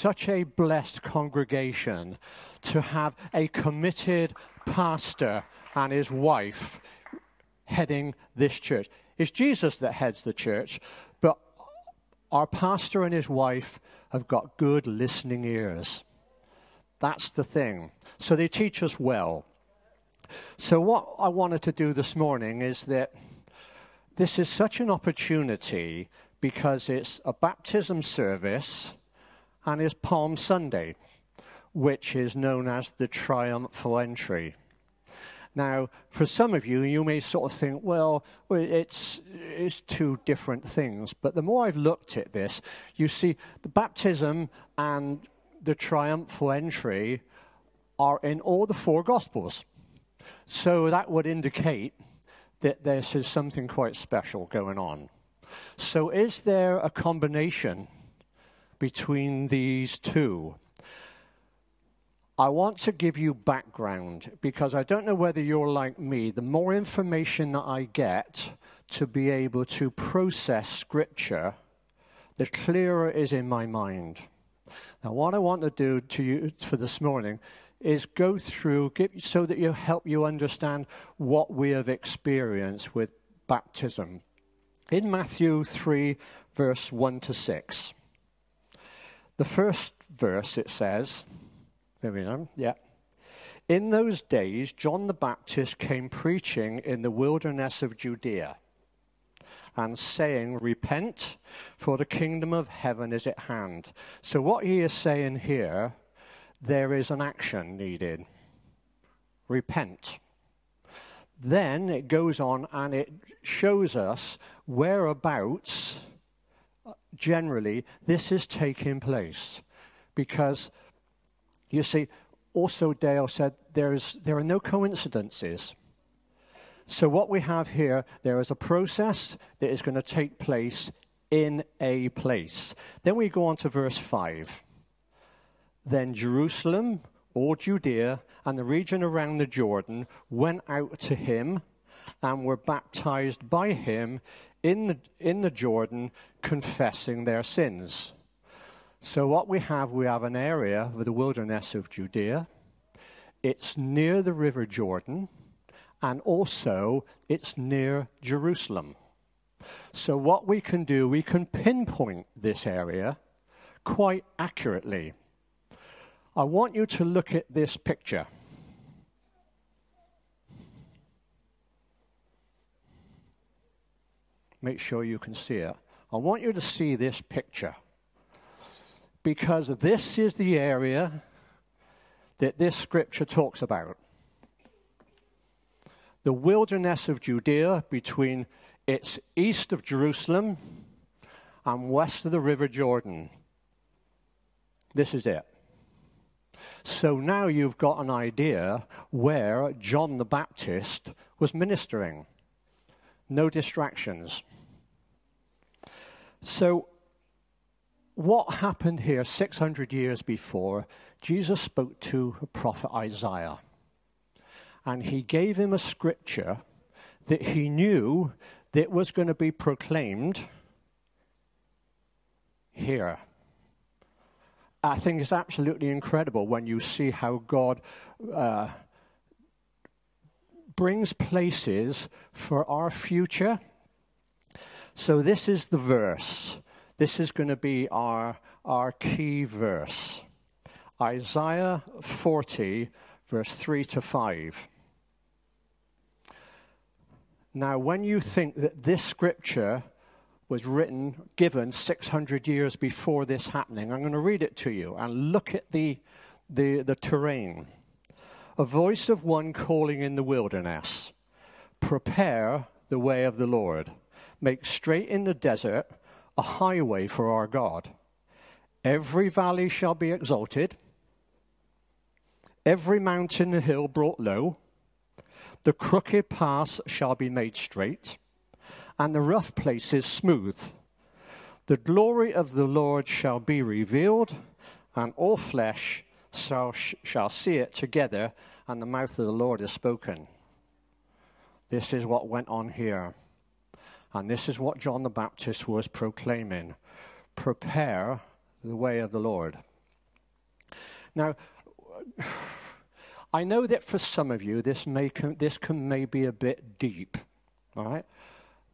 such a blessed congregation to have a committed pastor and his wife heading this church. It's Jesus that heads the church, but our pastor and his wife have got good listening ears. That's the thing. So they teach us well. So, what I wanted to do this morning is that this is such an opportunity because it's a baptism service and it's Palm Sunday, which is known as the triumphal entry. Now, for some of you, you may sort of think, well, it's, it's two different things. But the more I've looked at this, you see the baptism and the triumphal entry are in all the four Gospels. So that would indicate that this is something quite special going on. So, is there a combination between these two? I want to give you background because I don't know whether you're like me. The more information that I get to be able to process Scripture, the clearer it is in my mind. Now, what I want to do to you for this morning is go through get, so that you help you understand what we have experienced with baptism. In Matthew 3, verse 1 to 6, the first verse it says, there we go. Yeah. In those days, John the Baptist came preaching in the wilderness of Judea and saying, Repent, for the kingdom of heaven is at hand. So, what he is saying here, there is an action needed. Repent. Then it goes on and it shows us whereabouts, generally, this is taking place. Because you see, also Dale said there's, there are no coincidences. So, what we have here, there is a process that is going to take place in a place. Then we go on to verse 5. Then Jerusalem, all Judea, and the region around the Jordan went out to him and were baptized by him in the, in the Jordan, confessing their sins. So, what we have, we have an area of the wilderness of Judea. It's near the River Jordan, and also it's near Jerusalem. So, what we can do, we can pinpoint this area quite accurately. I want you to look at this picture. Make sure you can see it. I want you to see this picture because this is the area that this scripture talks about. The wilderness of Judea between its east of Jerusalem and west of the River Jordan. This is it. So now you've got an idea where John the Baptist was ministering. No distractions. So what happened here 600 years before, Jesus spoke to prophet Isaiah. And he gave him a scripture that he knew that was going to be proclaimed here. I think it's absolutely incredible when you see how God uh, brings places for our future. So, this is the verse. This is going to be our, our key verse Isaiah 40, verse 3 to 5. Now, when you think that this scripture was written, given 600 years before this happening, I'm going to read it to you and look at the, the, the terrain. A voice of one calling in the wilderness Prepare the way of the Lord, make straight in the desert a highway for our God. Every valley shall be exalted, every mountain and hill brought low. The crooked paths shall be made straight, and the rough places smooth. The glory of the Lord shall be revealed, and all flesh shall, shall see it together, and the mouth of the Lord is spoken. This is what went on here. And this is what John the Baptist was proclaiming prepare the way of the Lord. Now, I know that for some of you, this, may this can may be a bit deep, all right?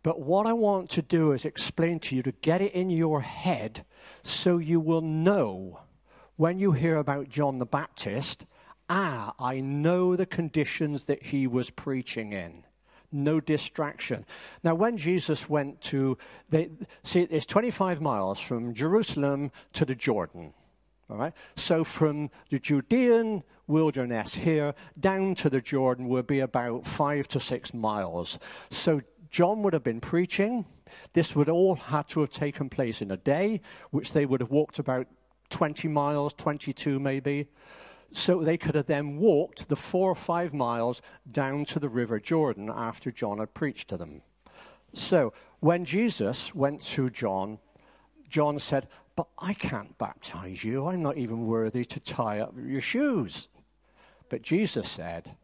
But what I want to do is explain to you to get it in your head so you will know when you hear about John the Baptist, ah, I know the conditions that he was preaching in. No distraction. Now, when Jesus went to, they, see, it's 25 miles from Jerusalem to the Jordan. All right? So from the Judean wilderness here down to the Jordan would be about five to six miles. So John would have been preaching. This would all have to have taken place in a day, which they would have walked about 20 miles, 22 maybe. So they could have then walked the four or five miles down to the River Jordan after John had preached to them. So when Jesus went to John, John said, But I can't baptize you. I'm not even worthy to tie up your shoes. But Jesus said,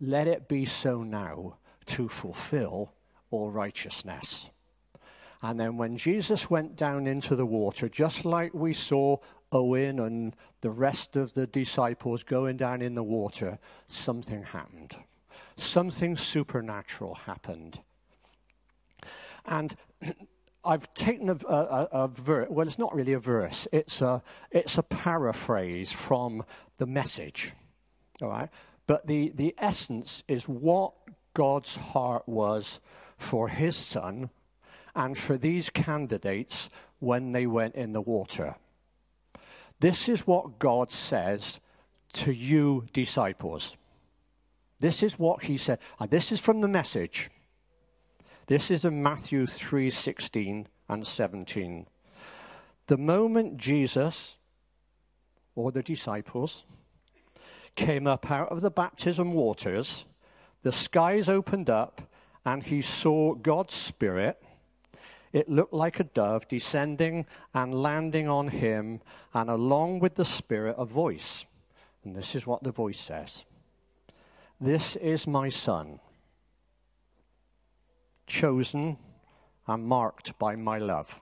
Let it be so now to fulfill all righteousness. And then when Jesus went down into the water, just like we saw Owen and the rest of the disciples going down in the water, something happened. Something supernatural happened. And I've taken a, a, a verse, well, it's not really a verse, it's a, it's a paraphrase from the message. All right? But the, the essence is what God's heart was for his son and for these candidates when they went in the water. This is what God says to you, disciples. This is what he said. And this is from the message. This is in Matthew 3 16 and 17. The moment Jesus or the disciples came up out of the baptism waters, the skies opened up, and he saw God's Spirit. It looked like a dove descending and landing on him, and along with the Spirit, a voice. And this is what the voice says This is my Son, chosen and marked by my love,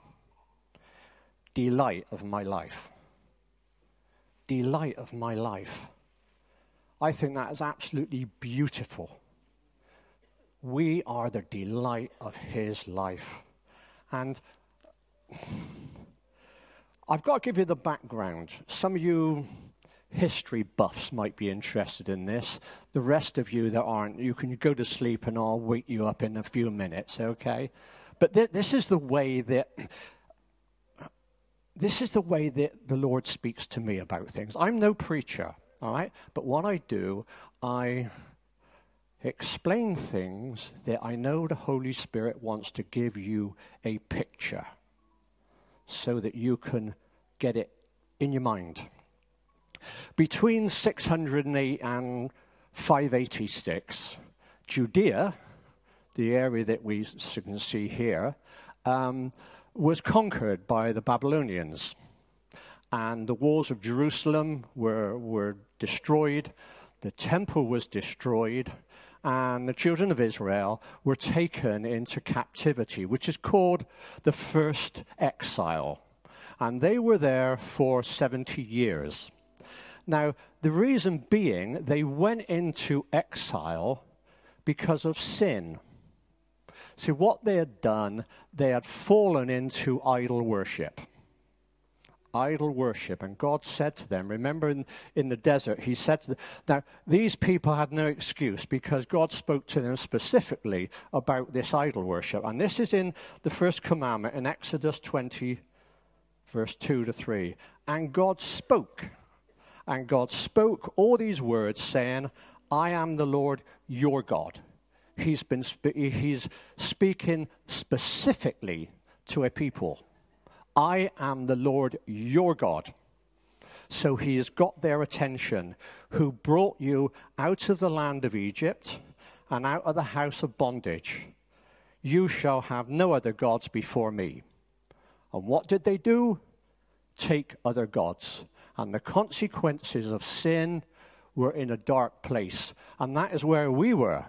delight of my life. Delight of my life. I think that is absolutely beautiful. We are the delight of his life. And I've got to give you the background. Some of you history buffs might be interested in this. The rest of you that aren't, you can go to sleep and I'll wake you up in a few minutes, okay? But th- this is the way that this is the way that the Lord speaks to me about things. I'm no preacher. All right? But what I do, I explain things that I know the Holy Spirit wants to give you a picture so that you can get it in your mind. Between 608 and 586, Judea, the area that we can see here, um, was conquered by the Babylonians. And the walls of Jerusalem were, were destroyed, the temple was destroyed, and the children of Israel were taken into captivity, which is called the first exile. And they were there for 70 years. Now, the reason being, they went into exile because of sin. See, what they had done, they had fallen into idol worship idol worship. And God said to them, remember in, in the desert, He said to them, now these people had no excuse because God spoke to them specifically about this idol worship. And this is in the first commandment in Exodus 20, verse 2 to 3. And God spoke. And God spoke all these words, saying, I am the Lord your God. He's, been he's speaking specifically to a people. I am the Lord your God. So he has got their attention, who brought you out of the land of Egypt and out of the house of bondage. You shall have no other gods before me. And what did they do? Take other gods. And the consequences of sin were in a dark place. And that is where we were.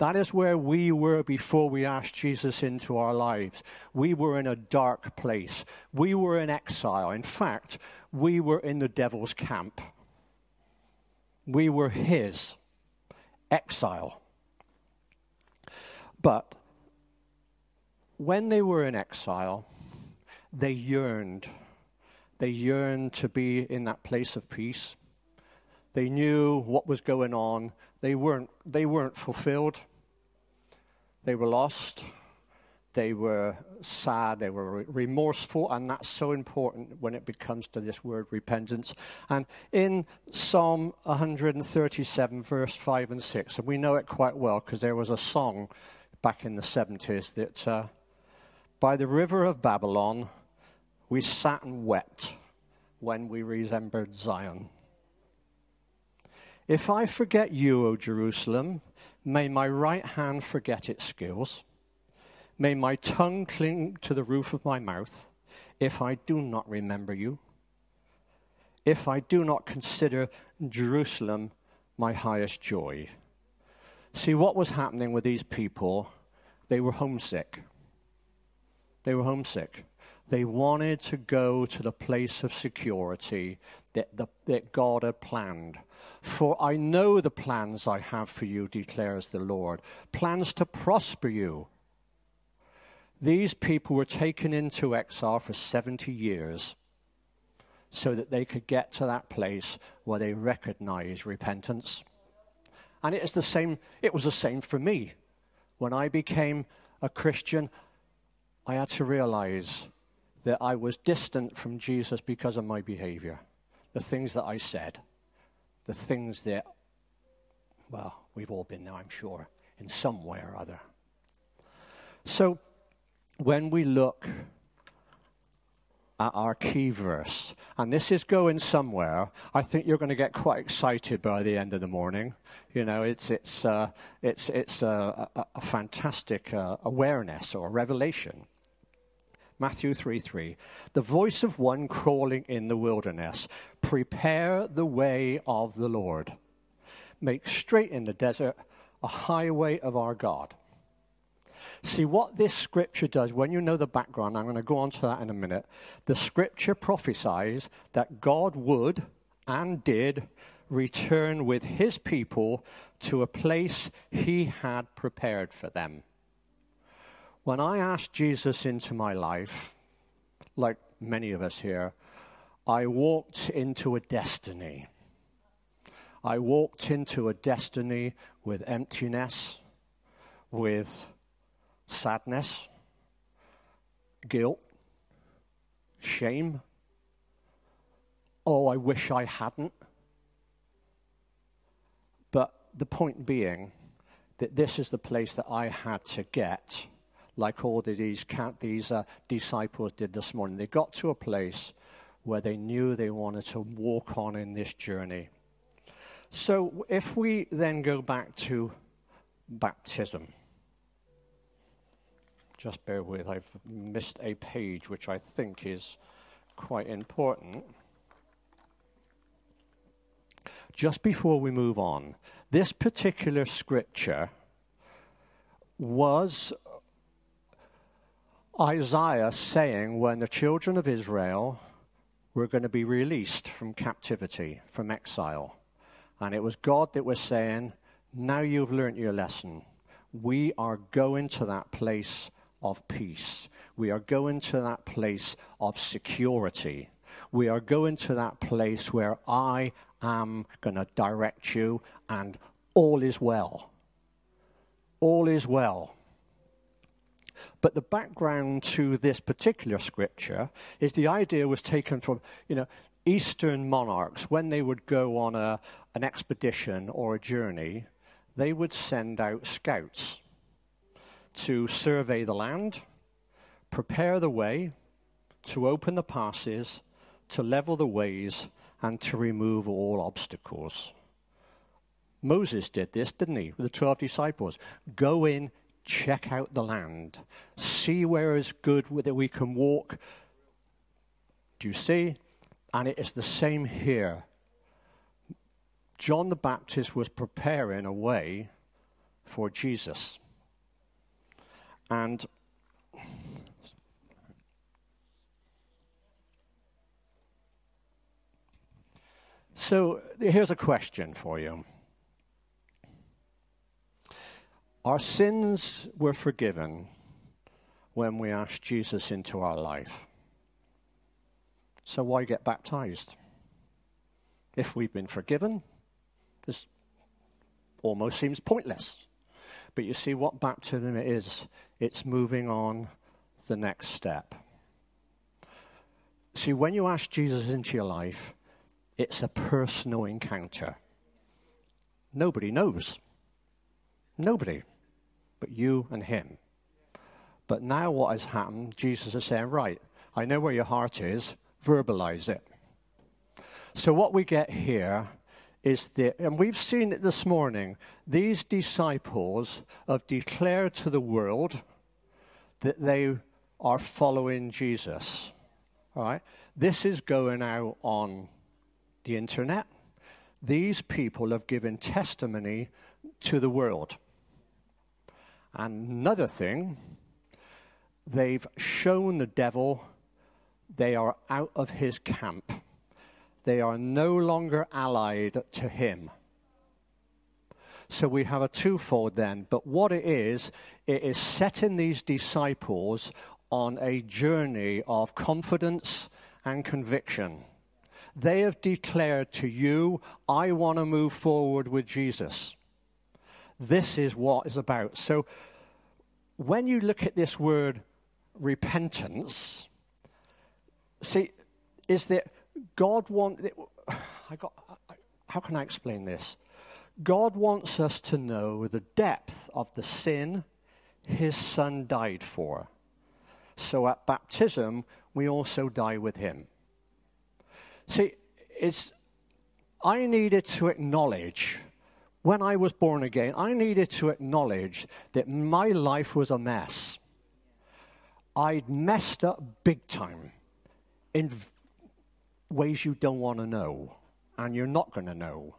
That is where we were before we asked Jesus into our lives. We were in a dark place. We were in exile. In fact, we were in the devil's camp. We were his exile. But when they were in exile, they yearned. They yearned to be in that place of peace. They knew what was going on. They weren't, they weren't fulfilled. They were lost. They were sad. They were remorseful. And that's so important when it becomes to this word repentance. And in Psalm 137, verse 5 and 6, and we know it quite well because there was a song back in the 70s that uh, by the river of Babylon we sat and wept when we remembered Zion. If I forget you, O Jerusalem, may my right hand forget its skills. May my tongue cling to the roof of my mouth if I do not remember you. If I do not consider Jerusalem my highest joy. See, what was happening with these people? They were homesick. They were homesick. They wanted to go to the place of security that, the, that God had planned. For I know the plans I have for you, declares the Lord plans to prosper you. These people were taken into exile for 70 years so that they could get to that place where they recognize repentance. And it is the same, it was the same for me. When I became a Christian, I had to realize that I was distant from Jesus because of my behavior, the things that I said, the things that, well, we've all been there, I'm sure, in some way or other. So, when we look at our key verse, and this is going somewhere, I think you're going to get quite excited by the end of the morning. You know, it's, it's, uh, it's, it's a, a, fantastic uh, awareness or revelation. Matthew 3 3. The voice of one crawling in the wilderness. Prepare the way of the Lord. Make straight in the desert a highway of our God. See, what this scripture does, when you know the background, I'm going to go on to that in a minute. The scripture prophesies that God would and did return with his people to a place he had prepared for them. When I asked Jesus into my life, like many of us here, I walked into a destiny. I walked into a destiny with emptiness, with sadness, guilt, shame. Oh, I wish I hadn't. But the point being that this is the place that I had to get like all these, these uh, disciples did this morning. They got to a place where they knew they wanted to walk on in this journey. So if we then go back to baptism, just bear with, I've missed a page which I think is quite important. Just before we move on, this particular scripture was Isaiah saying when the children of Israel were going to be released from captivity, from exile. And it was God that was saying, Now you've learnt your lesson. We are going to that place of peace. We are going to that place of security. We are going to that place where I am going to direct you and all is well. All is well. But the background to this particular scripture is the idea was taken from, you know, Eastern monarchs, when they would go on a, an expedition or a journey, they would send out scouts to survey the land, prepare the way, to open the passes, to level the ways, and to remove all obstacles. Moses did this, didn't he, with the 12 disciples? Go in, check out the land, see where is good that we can walk. Do you see? And it is the same here. John the Baptist was preparing a way for Jesus. And so here's a question for you. Our sins were forgiven when we asked Jesus into our life. So why get baptized? If we've been forgiven, this almost seems pointless. But you see what baptism is it's moving on the next step. See, when you ask Jesus into your life, it's a personal encounter. Nobody knows. Nobody but you and him. But now what has happened, Jesus is saying, right, I know where your heart is, verbalize it. So what we get here is that, and we've seen it this morning, these disciples have declared to the world that they are following Jesus. All right? This is going out on the internet. These people have given testimony to the world. Another thing, they've shown the devil they are out of his camp. They are no longer allied to him. So we have a twofold then. But what it is, it is setting these disciples on a journey of confidence and conviction. They have declared to you, I want to move forward with Jesus. This is what is about. So when you look at this word repentance, see, is that God wants. I got. How can I explain this? God wants us to know the depth of the sin His Son died for. So at baptism, we also die with Him. See, it's. I needed to acknowledge when I was born again, I needed to acknowledge that my life was a mess. I'd messed up big time in ways you don't want to know, and you're not going to know.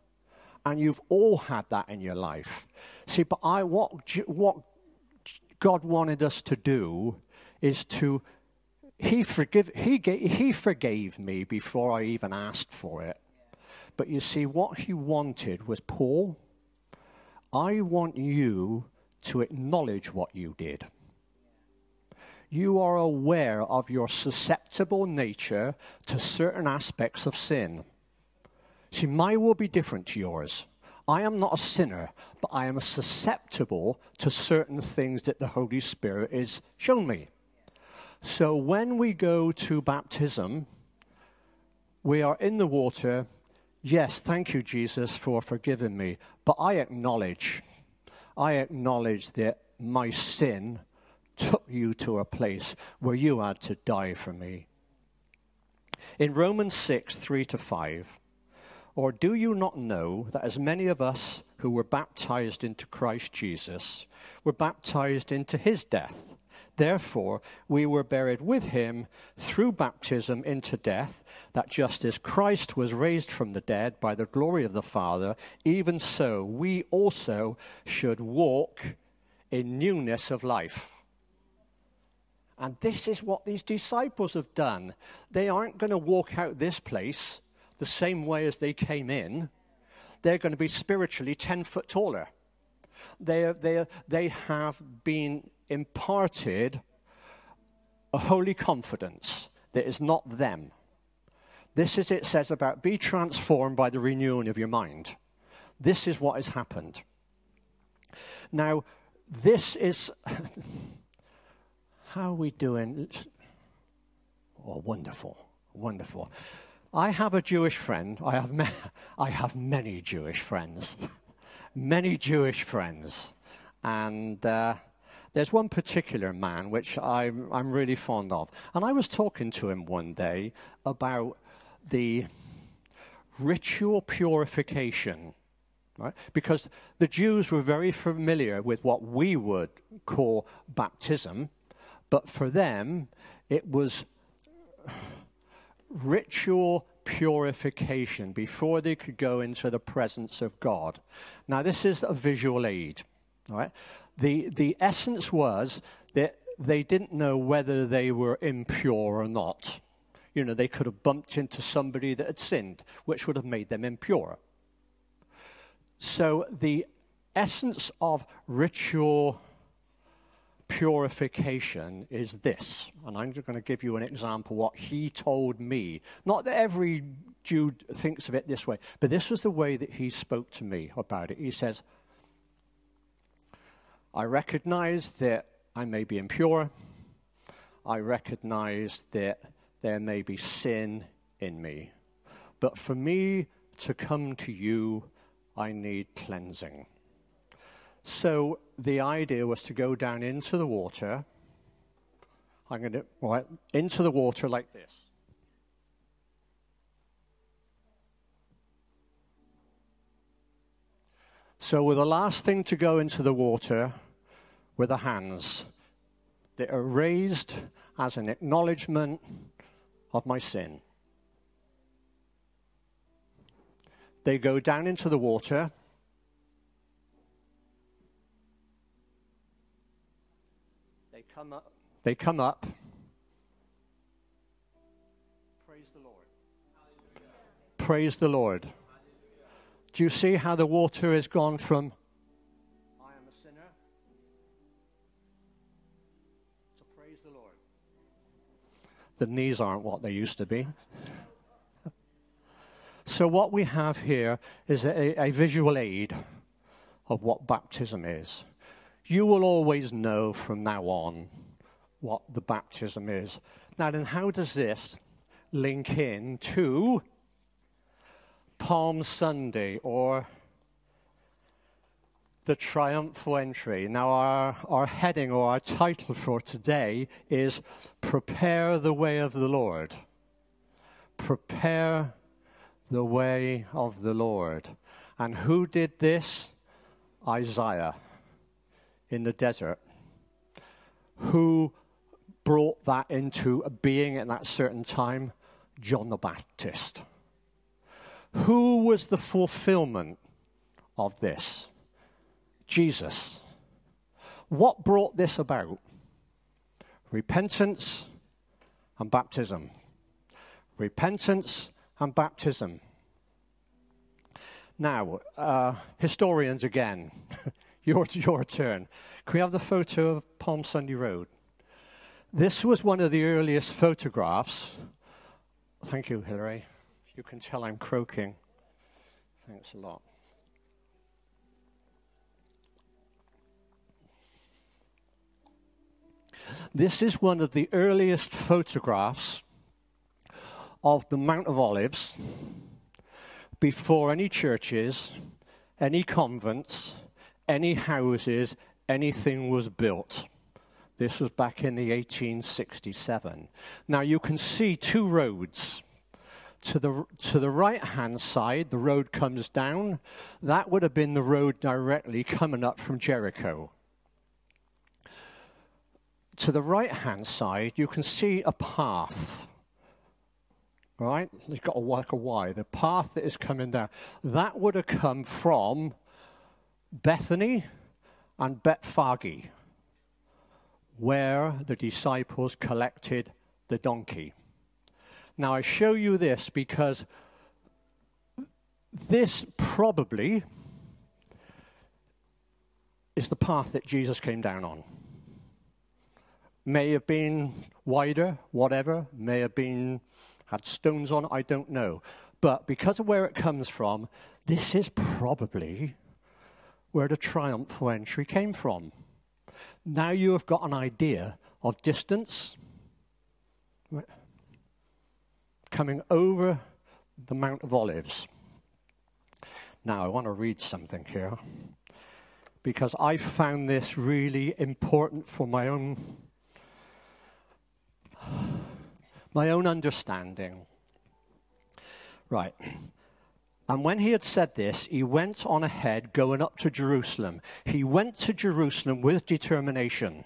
And you've all had that in your life. See, but I, what, what God wanted us to do is to, he, forgive, he, gave, he forgave me before I even asked for it. But you see, what he wanted was Paul I want you to acknowledge what you did. You are aware of your susceptible nature to certain aspects of sin. See, mine will be different to yours. I am not a sinner, but I am susceptible to certain things that the Holy Spirit has shown me. So when we go to baptism, we are in the water Yes, thank you, Jesus, for forgiving me. But I acknowledge, I acknowledge that my sin took you to a place where you had to die for me. In Romans 6, 3 to 5, or do you not know that as many of us who were baptized into Christ Jesus were baptized into his death? Therefore, we were buried with him through baptism into death, that just as Christ was raised from the dead by the glory of the Father, even so we also should walk in newness of life. And this is what these disciples have done. They aren't going to walk out this place the same way as they came in, they're going to be spiritually 10 foot taller. They, they, they have been imparted a holy confidence that is not them. This is it says about be transformed by the renewing of your mind. This is what has happened. Now, this is how are we doing? Oh, wonderful, wonderful. I have a Jewish friend. I have, I have many Jewish friends, many Jewish friends, and uh, there's one particular man which I'm, I'm really fond of. And I was talking to him one day about the ritual purification. Right? Because the Jews were very familiar with what we would call baptism, but for them it was ritual purification before they could go into the presence of God. Now, this is a visual aid. Right? The, the essence was that they didn't know whether they were impure or not. You know, they could have bumped into somebody that had sinned, which would have made them impure. So the essence of ritual purification is this. And I'm just going to give you an example what he told me. Not that every Jew thinks of it this way, but this was the way that he spoke to me about it. He says, I recognize that I may be impure. I recognize that there may be sin in me. But for me to come to you, I need cleansing. So the idea was to go down into the water. I'm going to, right, into the water like this. So, with the last thing to go into the water were the hands that are raised as an acknowledgement of my sin. They go down into the water. They come up. They come up. Praise the Lord. Praise the Lord. Do you see how the water has gone from I am a sinner to praise the Lord? The knees aren't what they used to be. so, what we have here is a, a visual aid of what baptism is. You will always know from now on what the baptism is. Now, then, how does this link in to Palm Sunday or the triumphal entry. Now, our, our heading or our title for today is Prepare the Way of the Lord. Prepare the Way of the Lord. And who did this? Isaiah in the desert. Who brought that into being at that certain time? John the Baptist. Who was the fulfillment of this? Jesus. What brought this about? Repentance and baptism. Repentance and baptism. Now, uh, historians again, your, your turn. Can we have the photo of Palm Sunday Road? This was one of the earliest photographs. Thank you, Hilary. You can tell I'm croaking. Thanks a lot. This is one of the earliest photographs of the Mount of Olives before any churches, any convents, any houses, anything was built. This was back in the 1867. Now you can see two roads to the, to the right hand side, the road comes down. That would have been the road directly coming up from Jericho. To the right hand side, you can see a path. Right? You've got a, like a Y. The path that is coming down. That would have come from Bethany and Bethphage, where the disciples collected the donkey. Now, I show you this because this probably is the path that Jesus came down on. May have been wider, whatever, may have been had stones on, I don't know. But because of where it comes from, this is probably where the triumphal entry came from. Now you have got an idea of distance coming over the Mount of Olives. Now, I want to read something here because I found this really important for my own my own understanding. Right. And when he had said this, he went on ahead, going up to Jerusalem. He went to Jerusalem with determination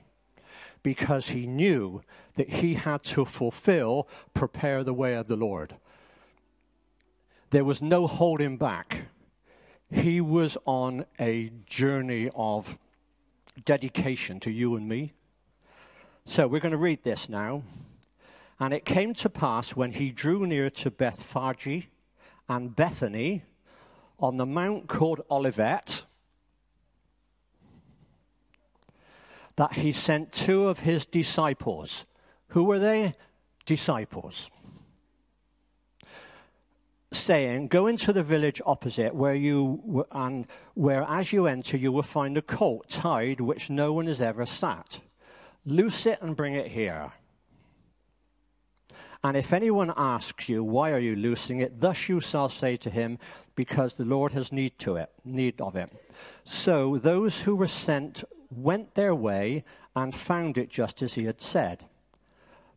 because he knew that he had to fulfill, prepare the way of the Lord. There was no holding back. He was on a journey of dedication to you and me. So we're going to read this now. And it came to pass when he drew near to Bethphage and Bethany on the mount called Olivet that he sent two of his disciples. Who were they? Disciples. Saying, Go into the village opposite, where you and where as you enter you will find a colt tied which no one has ever sat. Loose it and bring it here. And if anyone asks you, Why are you loosing it? Thus you shall say to him, Because the Lord has need to it, need of it. So those who were sent went their way and found it just as he had said.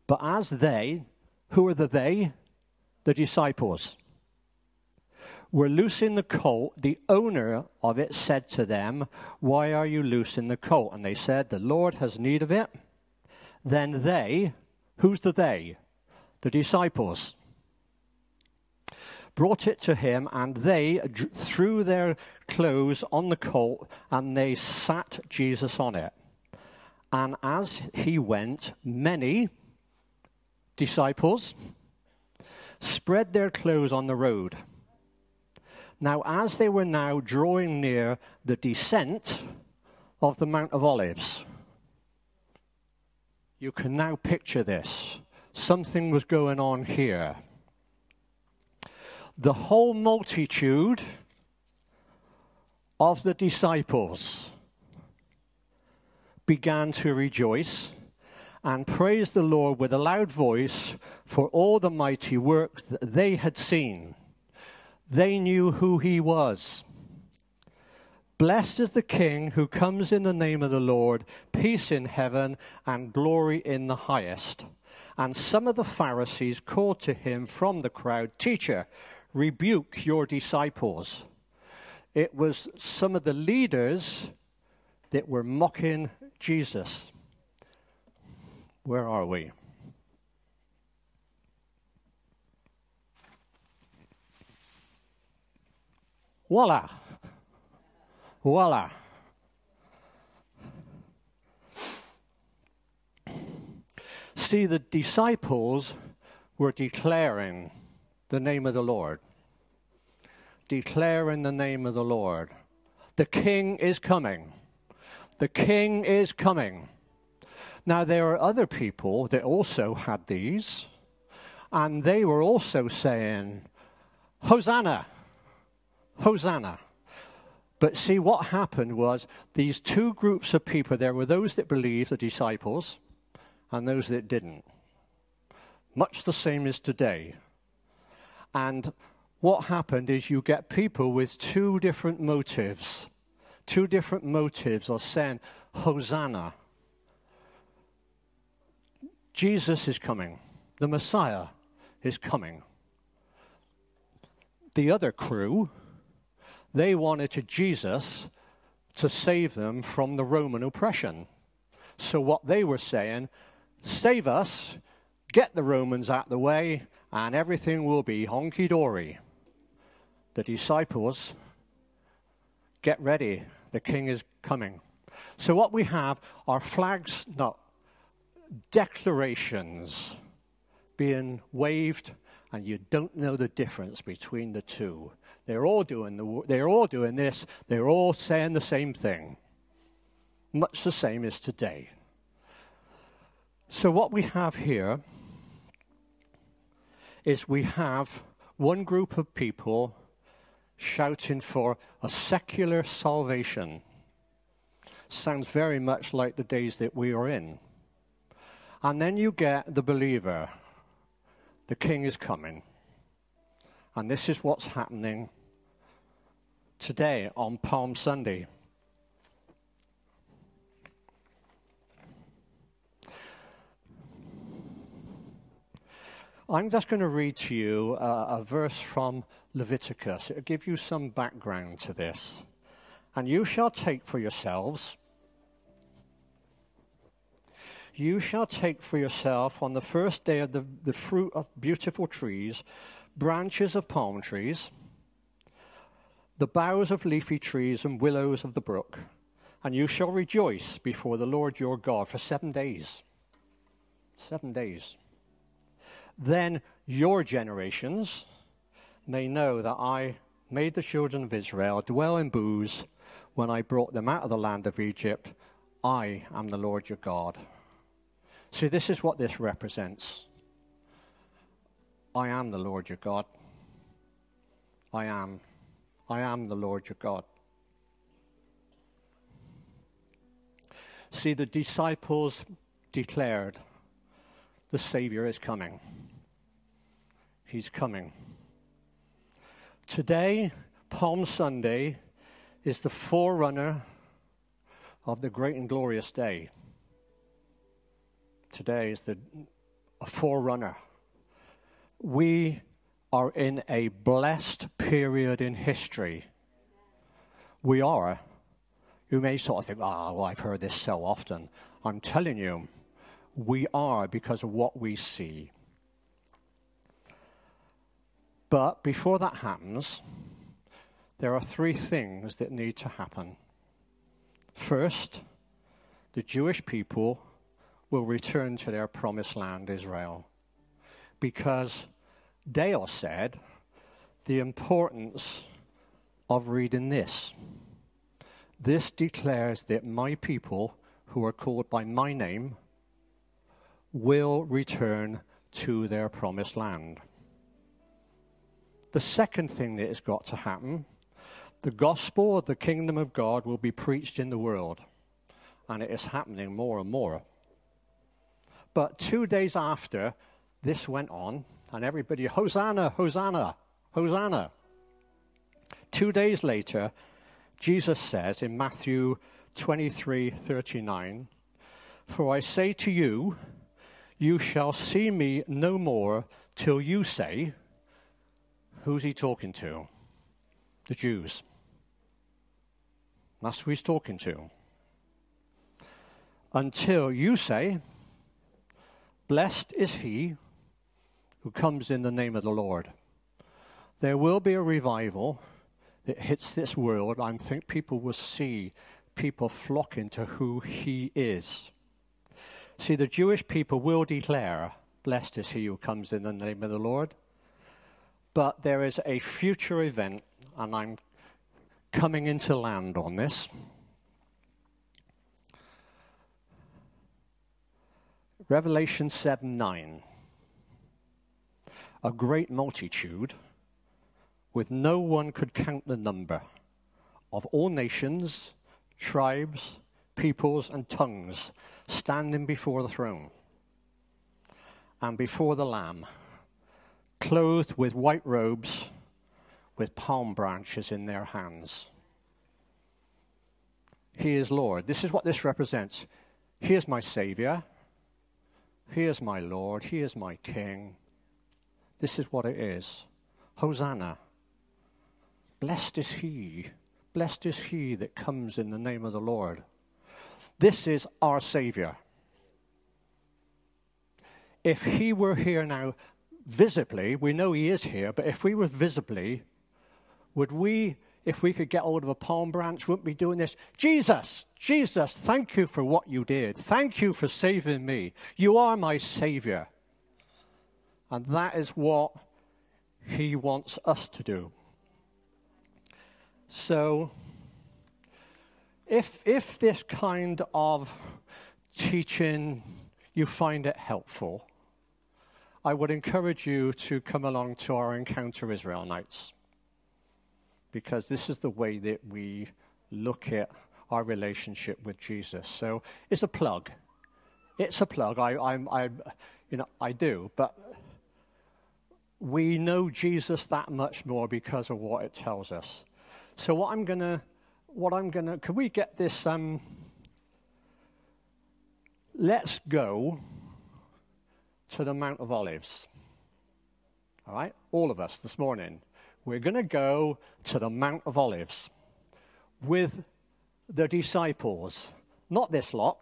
But as they, who are the they? The disciples, were loosing the colt, the owner of it said to them, Why are you loosing the colt? And they said, The Lord has need of it. Then they, who's the they? the disciples, brought it to him, and they threw their clothes on the colt, and they sat Jesus on it. And as he went, many disciples spread their clothes on the road. Now, as they were now drawing near the descent of the Mount of Olives, you can now picture this something was going on here. The whole multitude of the disciples began to rejoice and praise the Lord with a loud voice for all the mighty works that they had seen. They knew who he was. Blessed is the King who comes in the name of the Lord, peace in heaven and glory in the highest. And some of the Pharisees called to him from the crowd, Teacher, rebuke your disciples. It was some of the leaders that were mocking Jesus. Where are we? Voila! Voila! See, the disciples were declaring the name of the Lord. Declaring the name of the Lord. The king is coming. The king is coming. Now, there are other people that also had these, and they were also saying, Hosanna! Hosanna! But see, what happened was these two groups of people there were those that believed, the disciples, and those that didn't. Much the same as today. And what happened is you get people with two different motives. Two different motives are saying, Hosanna. Jesus is coming. The Messiah is coming. The other crew, they wanted Jesus to save them from the Roman oppression. So what they were saying, save us, get the Romans out of the way, and everything will be honky dory. The disciples, get ready, the king is coming. So, what we have are flags, not declarations being waved, and you don't know the difference between the two. They're all doing, the, they're all doing this, they're all saying the same thing. Much the same as today. So, what we have here is we have one group of people shouting for a secular salvation. Sounds very much like the days that we are in. And then you get the believer. The king is coming. And this is what's happening today on Palm Sunday. I'm just going to read to you uh, a verse from Leviticus. It'll give you some background to this. And you shall take for yourselves, you shall take for yourself on the first day of the, the fruit of beautiful trees, branches of palm trees, the boughs of leafy trees and willows of the brook, and you shall rejoice before the Lord your God for seven days. Seven days. Then your generations may know that I made the children of Israel dwell in booths when I brought them out of the land of Egypt. I am the Lord your God. See, this is what this represents. I am the Lord your God. I am. I am the Lord your God. See, the disciples declared, The Savior is coming. He's coming. Today, Palm Sunday, is the forerunner of the great and glorious day. Today is the forerunner. We are in a blessed period in history. We are. You may sort of think, oh, well, I've heard this so often. I'm telling you, we are because of what we see. But before that happens, there are three things that need to happen. First, the Jewish people will return to their promised land, Israel, because Dale said the importance of reading this. This declares that my people, who are called by my name, will return to their promised land. The second thing that has got to happen the gospel of the kingdom of God will be preached in the world, and it is happening more and more. But two days after this went on, and everybody, Hosanna, Hosanna, Hosanna. Two days later, Jesus says in Matthew 23 39, For I say to you, you shall see me no more till you say, Who's he talking to? The Jews. That's who he's talking to. Until you say, Blessed is he who comes in the name of the Lord. There will be a revival that hits this world. I think people will see people flocking to who he is. See, the Jewish people will declare, Blessed is he who comes in the name of the Lord. But there is a future event, and I'm coming into land on this. Revelation 7 9. A great multitude, with no one could count the number, of all nations, tribes, peoples, and tongues, standing before the throne and before the Lamb clothed with white robes, with palm branches in their hands. He is Lord. This is what this represents. He is my Savior. He is my Lord. He is my King. This is what it is. Hosanna. Blessed is he. Blessed is he that comes in the name of the Lord. This is our Savior. If he were here now, visibly, we know he is here, but if we were visibly, would we, if we could get hold of a palm branch, wouldn't be doing this? Jesus, Jesus, thank you for what you did. Thank you for saving me. You are my Savior. And that is what he wants us to do. So, if, if this kind of teaching you find it helpful, I would encourage you to come along to our Encounter Israel nights because this is the way that we look at our relationship with Jesus. So it's a plug. It's a plug. I, I'm, I, you know, I do, but we know Jesus that much more because of what it tells us. So what I'm gonna, what I'm gonna, can we get this? Um, let's go to the Mount of Olives. All right? All of us this morning. We're going to go to the Mount of Olives with the disciples. Not this lot,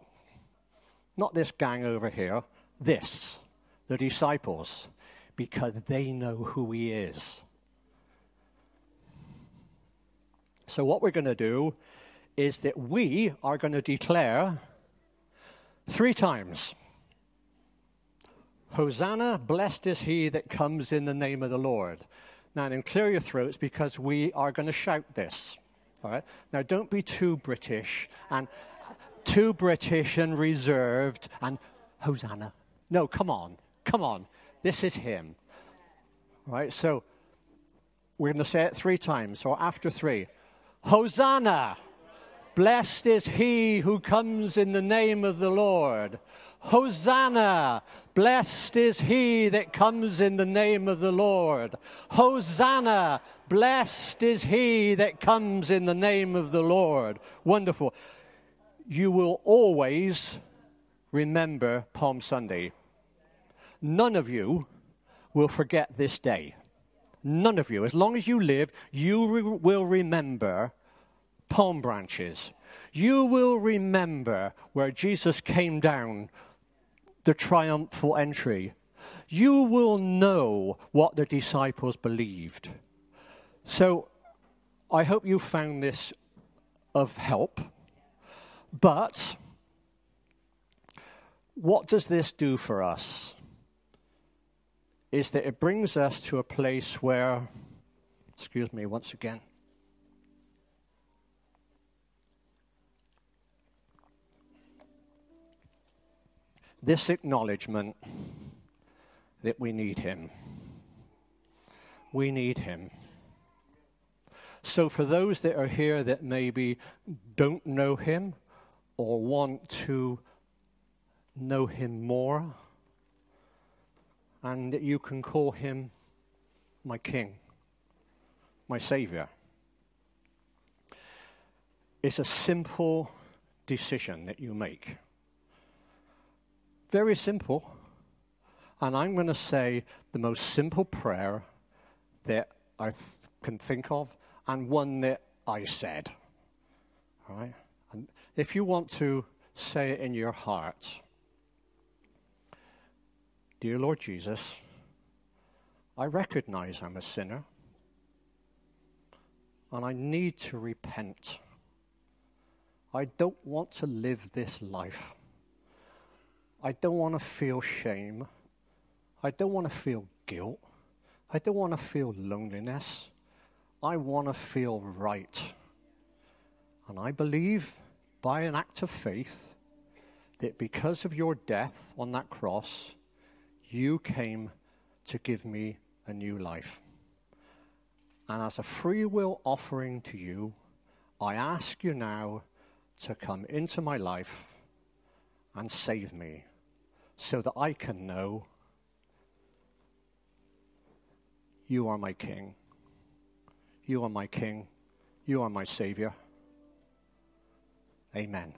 not this gang over here, this, the disciples, because they know who he is. So, what we're going to do is that we are going to declare three times Hosanna, blessed is he that comes in the name of the Lord. Now, then clear your throats because we are going to shout this. All right? Now, don't be too British and too British and reserved and Hosanna. No, come on. Come on. This is him. All right? So, we're going to say it three times, or after three. Hosanna! Blessed is he who comes in the name of the Lord. Hosanna! Blessed is he that comes in the name of the Lord. Hosanna! Blessed is he that comes in the name of the Lord. Wonderful. You will always remember Palm Sunday. None of you will forget this day. None of you. As long as you live, you re- will remember palm branches. You will remember where Jesus came down the triumphal entry. You will know what the disciples believed. So I hope you found this of help. But what does this do for us? Is that it brings us to a place where, excuse me once again. This acknowledgement that we need Him. We need Him. So, for those that are here that maybe don't know Him or want to know Him more, and that you can call Him my King, my Savior, it's a simple decision that you make. Very simple. And I'm going to say the most simple prayer that I th- can think of and one that I said. All right? And if you want to say it in your heart, Dear Lord Jesus, I recognize I'm a sinner and I need to repent. I don't want to live this life I don't want to feel shame. I don't want to feel guilt. I don't want to feel loneliness. I want to feel right. And I believe by an act of faith that because of your death on that cross, you came to give me a new life. And as a free will offering to you, I ask you now to come into my life and save me so that I can know you are my King. You are my King. You are my Savior. Amen.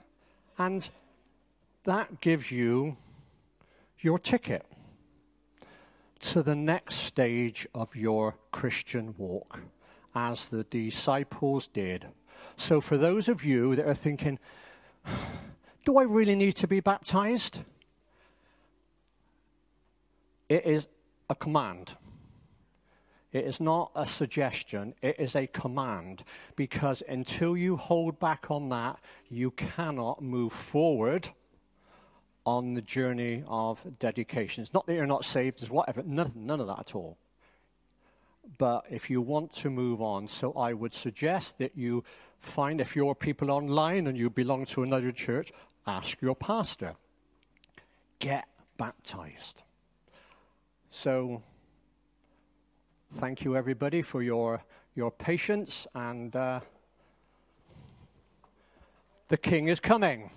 And that gives you your ticket to the next stage of your Christian walk, as the disciples did. So, for those of you that are thinking, do I really need to be baptized? It is a command. It is not a suggestion, it is a command. Because until you hold back on that, you cannot move forward on the journey of dedication. It's not that you're not saved, it's whatever, none, none of that at all. But if you want to move on, so I would suggest that you find, if you're people online and you belong to another church, ask your pastor. Get baptized. So, thank you everybody for your, your patience, and uh, the King is coming.